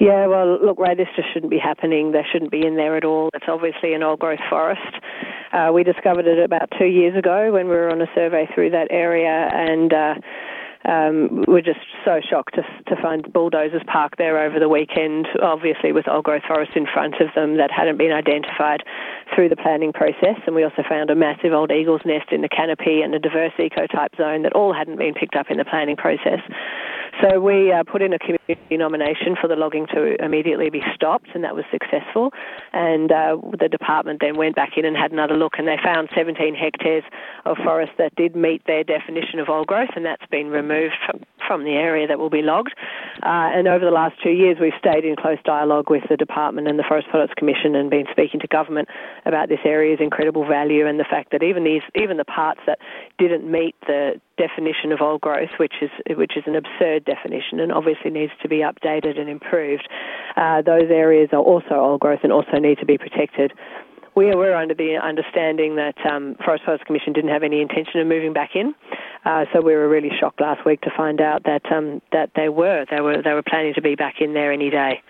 Yeah, well, look, just shouldn't be happening. They shouldn't be in there at all. It's obviously an old growth forest. Uh, we discovered it about two years ago when we were on a survey through that area, and uh, um, we're just so shocked to, to find bulldozers parked there over the weekend, obviously with old growth forest in front of them that hadn't been identified through the planning process. And we also found a massive old eagle's nest in the canopy and a diverse ecotype zone that all hadn't been picked up in the planning process. So we uh, put in a community nomination for the logging to immediately be stopped, and that was successful. And uh, the department then went back in and had another look, and they found 17 hectares of forest that did meet their definition of old growth, and that's been removed from, from the area that will be logged. Uh, and over the last two years, we've stayed in close dialogue with the department and the Forest Products Commission, and been speaking to government about this area's incredible value and the fact that even these, even the parts that didn't meet the definition of old growth, which is which is an absurd definition and obviously needs to be updated and improved. Uh, those areas are also old growth and also need to be protected. We were under the understanding that um, Forest Products Commission didn't have any intention of moving back in, uh, so we were really shocked last week to find out that um, that they were they were they were planning to be back in there any day.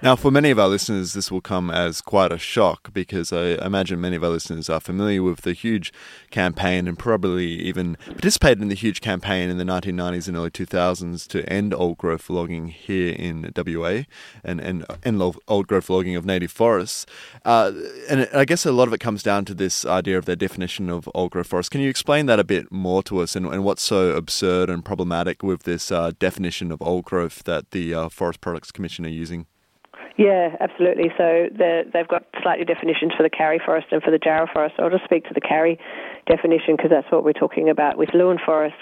Now, for many of our listeners, this will come as quite a shock because I imagine many of our listeners are familiar with the huge campaign and probably even participated in the huge campaign in the 1990s and early 2000s to end old growth logging here in WA and, and end old growth logging of native forests. Uh, and I guess a lot of it comes down to this idea of their definition of old growth forest. Can you explain that a bit more to us and, and what's so absurd and problematic with this uh, definition of old growth that the uh, Forest Products Commission are using? Yeah, absolutely. So they've got slightly definitions for the Karri forest and for the Jarrah forest. I'll just speak to the Karri definition because that's what we're talking about with Leeuwin forest.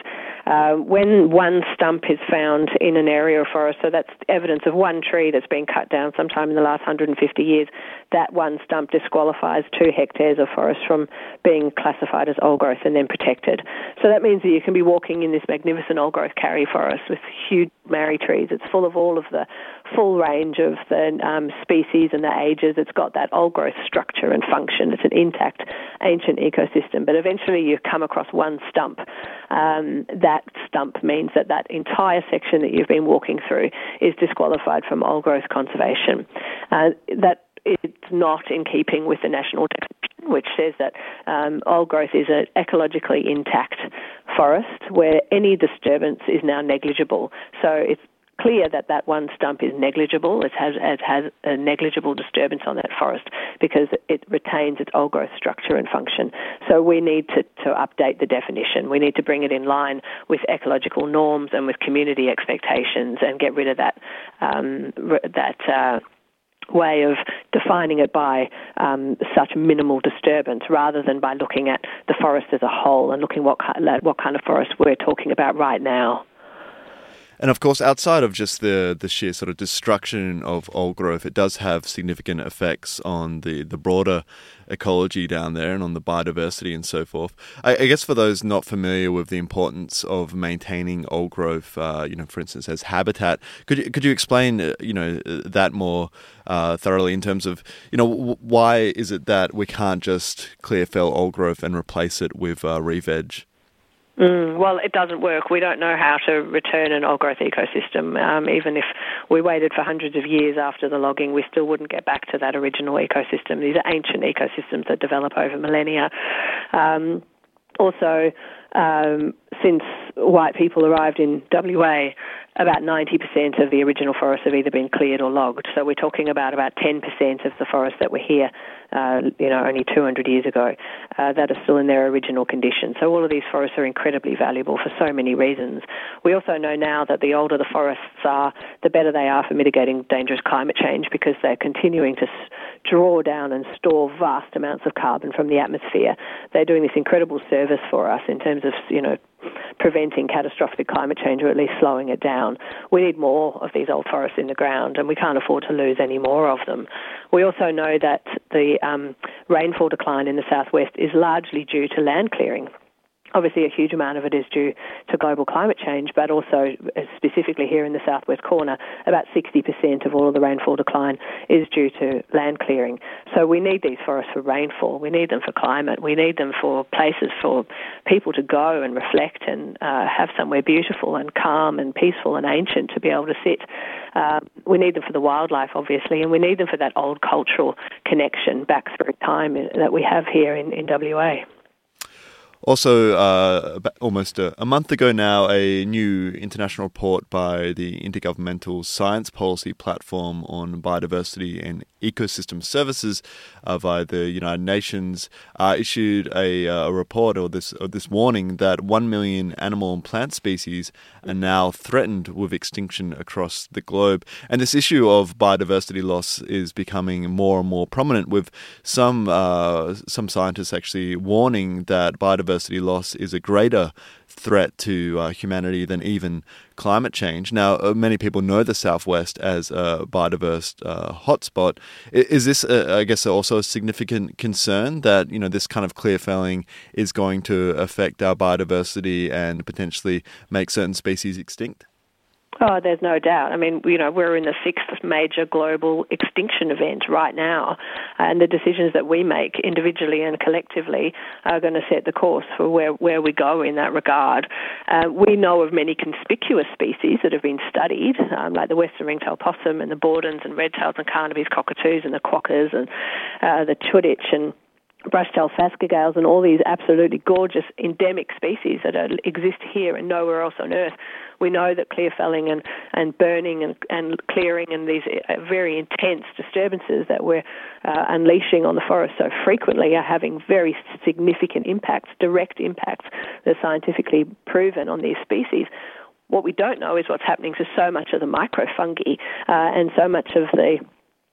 Uh, when one stump is found in an area of forest, so that's evidence of one tree that's been cut down sometime in the last 150 years, that one stump disqualifies two hectares of forest from being classified as old growth and then protected. So that means that you can be walking in this magnificent old growth Karri forest with huge marri trees. It's full of all of the full range of the um, species and the ages. It's got that old growth structure and function. It's an intact ancient ecosystem. But eventually you come across one stump. Um, that stump means that that entire section that you've been walking through is disqualified from old growth conservation. Uh, that it's not in keeping with the national definition, which says that um, old growth is an ecologically intact forest where any disturbance is now negligible. So it's clear that that one stump is negligible. It has, it has a negligible disturbance on that forest because it retains its old growth structure and function. So we need to, to update the definition. We need to bring it in line with ecological norms and with community expectations and get rid of that um, that. Uh, way of defining it by um, such minimal disturbance rather than by looking at the forest as a whole and looking what what kind of forest we're talking about right now. And of course, outside of just the the sheer sort of destruction of old growth, it does have significant effects on the, the broader ecology down there and on the biodiversity and so forth. I, I guess for those not familiar with the importance of maintaining old growth, uh, you know, for instance, as habitat, could you, could you explain, uh, you know, that more uh, thoroughly in terms of, you know, w- why is it that we can't just clear fell old growth and replace it with uh, re-veg? Mm, well, it doesn't work. We don't know how to return an old growth ecosystem. Um, even if we waited for hundreds of years after the logging, we still wouldn't get back to that original ecosystem. These are ancient ecosystems that develop over millennia. Um, also, um, since white people arrived in WA, about 90% of the original forests have either been cleared or logged. So we're talking about about 10% of the forests that were here, uh, you know, only 200 years ago, uh, that are still in their original condition. So all of these forests are incredibly valuable for so many reasons. We also know now that the older the forests are, the better they are for mitigating dangerous climate change because they're continuing to s- draw down and store vast amounts of carbon from the atmosphere. They're doing this incredible service for us in terms of, you know, preventing catastrophic climate change or at least slowing it down. We need more of these old forests in the ground and we can't afford to lose any more of them. We also know that the um, rainfall decline in the southwest is largely due to land clearing Obviously, a huge amount of it is due to global climate change, but also uh, specifically here in the southwest corner, about 60% of all of the rainfall decline is due to land clearing. So we need these forests for rainfall. We need them for climate. We need them for places for people to go and reflect and uh, have somewhere beautiful and calm and peaceful and ancient to be able to sit. Uh, we need them for the wildlife, obviously, and we need them for that old cultural connection back through time that we have here in, in WA. Also, uh, almost a, a, month ago now, a new international report by the Intergovernmental Science Policy Platform on Biodiversity and Ecosystem Services uh, via the United Nations uh, issued a, uh, a, report or this or this warning that one million animal and plant species are now threatened with extinction across the globe. And this issue of biodiversity loss is becoming more and more prominent, with some uh, some scientists actually warning that biodiversity biodiversity loss is a greater threat to uh, humanity than even climate change. Now, uh, many people know the Southwest as a biodiverse uh, hotspot. Is this, I guess, also a significant concern that you know this kind of clear felling is going to affect our biodiversity and potentially make certain species extinct? Oh, there's no doubt. I mean, you know, we're in the sixth major global extinction event right now, and the decisions that we make individually and collectively are going to set the course for where, where we go in that regard. Uh, we know of many conspicuous species that have been studied, um, like the western ringtail possum and the Baudin's and red-tails and Carnaby's cockatoos and the quokkas and uh, the chuditch and brush-tailed phascogales and all these absolutely gorgeous endemic species that are, exist here and nowhere else on Earth we know that clear felling and, and burning and, and clearing and these uh, very intense disturbances that we're uh, unleashing on the forest so frequently are having very significant impacts, direct impacts that are scientifically proven on these species. What we don't know is what's happening to so much of the microfungi uh, and so much of the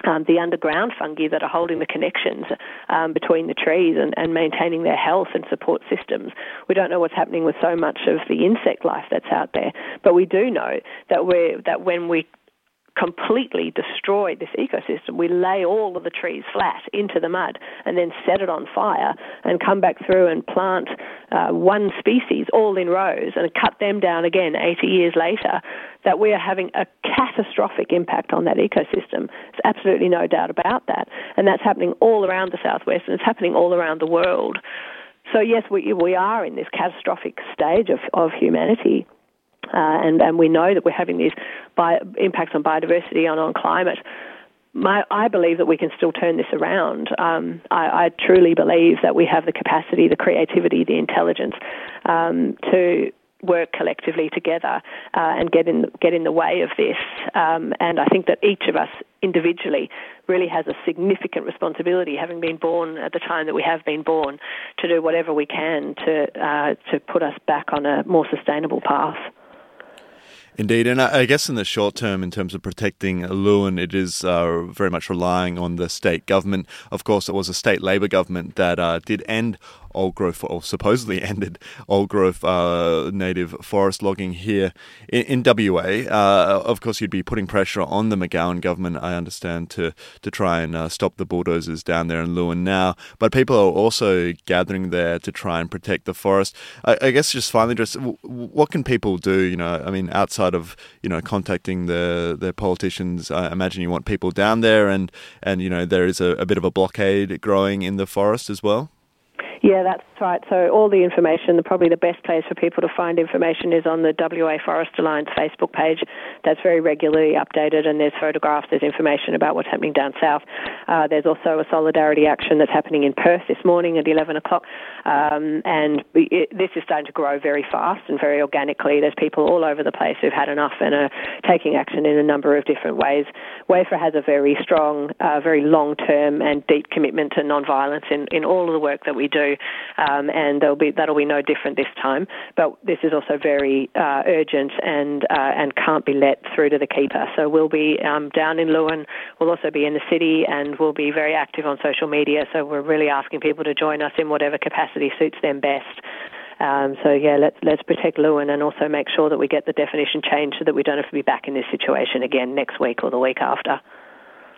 um, the underground fungi that are holding the connections um, between the trees and, and, maintaining their health and support systems. We don't know what's happening with so much of the insect life that's out there, but we do know that we that when we completely destroy this ecosystem. We lay all of the trees flat into the mud and then set it on fire and come back through and plant uh, one species all in rows and cut them down again 80 years later. That we are having a catastrophic impact on that ecosystem. There's absolutely no doubt about that. And that's happening all around the southwest and it's happening all around the world. So, yes, we, we are in this catastrophic stage of, of humanity. Uh, and, and we know that we're having these bio, impacts on biodiversity and on climate. My, I believe that we can still turn this around. Um, I, I, truly believe that we have the capacity, the creativity, the intelligence um, to work collectively together uh, and get in get in the way of this. Um, and I think that each of us individually really has a significant responsibility, having been born at the time that we have been born, to do whatever we can to uh, to put us back on a more sustainable path. Indeed, and I guess in the short term, in terms of protecting Leeuwin, it is uh, very much relying on the state government. Of course, it was a state Labor government that uh, did end old growth, or supposedly ended old growth uh, native forest logging here in, in WA. Uh, of course, you'd be putting pressure on the McGowan government, I understand, to, to try and uh, stop the bulldozers down there in Leeuwin now. But people are also gathering there to try and protect the forest. I, I guess just finally, just what can people do? You know, I mean, outside of you know contacting the the politicians, I imagine you want people down there, and and you know there is a, a bit of a blockade growing in the forest as well. Yeah, that's right. So all the information, probably the best place for people to find information is on the WA Forest Alliance Facebook page. That's very regularly updated, and there's photographs, there's information about what's happening down south. Uh, there's also a solidarity action that's happening in Perth this morning at 11 o'clock, um, and it, this is starting to grow very fast and very organically. There's people all over the place who've had enough and are taking action in a number of different ways. WAFA has a very strong, uh, very long-term and deep commitment to non-violence in, in all of the work that we do um, and be that'll be no different this time. But this is also very uh, urgent and uh, and can't be let through to the keeper. So we'll be um, down in Leeuwin. We'll also be in the city, and we'll be very active on social media. So we're really asking people to join us in whatever capacity suits them best. Um, so yeah, let's let's protect Leeuwin and also make sure that we get the definition changed so that we don't have to be back in this situation again next week or the week after.